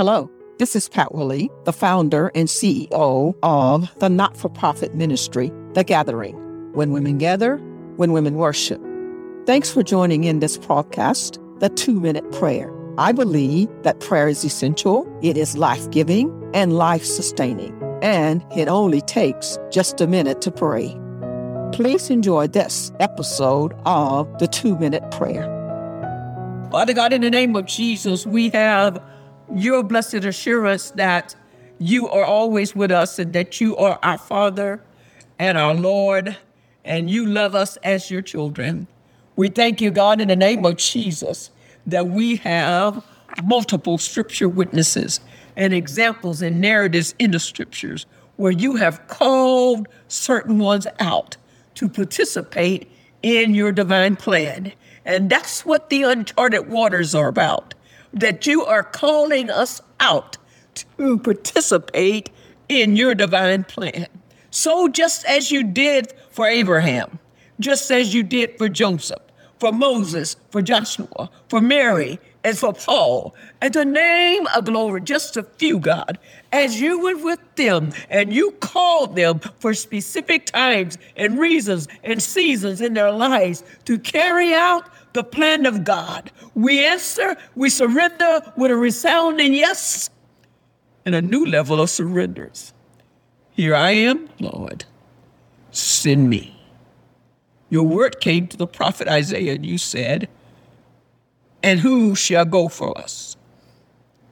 Hello, this is Pat Willie, the founder and CEO of the not for profit ministry, The Gathering. When women gather, when women worship. Thanks for joining in this podcast, The Two Minute Prayer. I believe that prayer is essential, it is life giving and life sustaining, and it only takes just a minute to pray. Please enjoy this episode of The Two Minute Prayer. Father God, in the name of Jesus, we have your blessed assurance that you are always with us and that you are our Father and our Lord, and you love us as your children. We thank you, God, in the name of Jesus, that we have multiple scripture witnesses and examples and narratives in the scriptures where you have called certain ones out to participate in your divine plan. And that's what the uncharted waters are about that you are calling us out to participate in your divine plan. So, just as you did for Abraham, just as you did for Joseph, for Moses, for Joshua, for Mary, and for Paul, and to name a glory, just a few, God, as you were with them and you called them for specific times and reasons and seasons in their lives to carry out the plan of God. We answer, we surrender with a resounding yes and a new level of surrenders. Here I am, Lord. Send me. Your word came to the prophet Isaiah, and you said, And who shall go for us?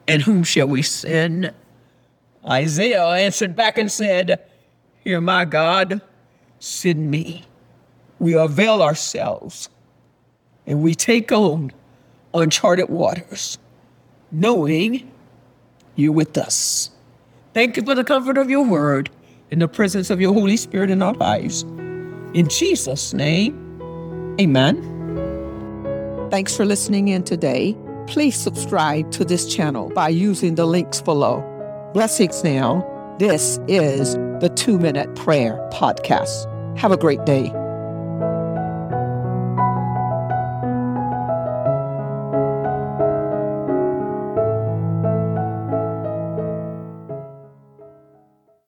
And whom shall we send? Isaiah answered back and said, Hear my God, send me. We avail ourselves and we take on uncharted waters, knowing you're with us. Thank you for the comfort of your word and the presence of your Holy Spirit in our lives. In Jesus' name, amen. Thanks for listening in today. Please subscribe to this channel by using the links below. Blessings now. This is the Two Minute Prayer Podcast. Have a great day.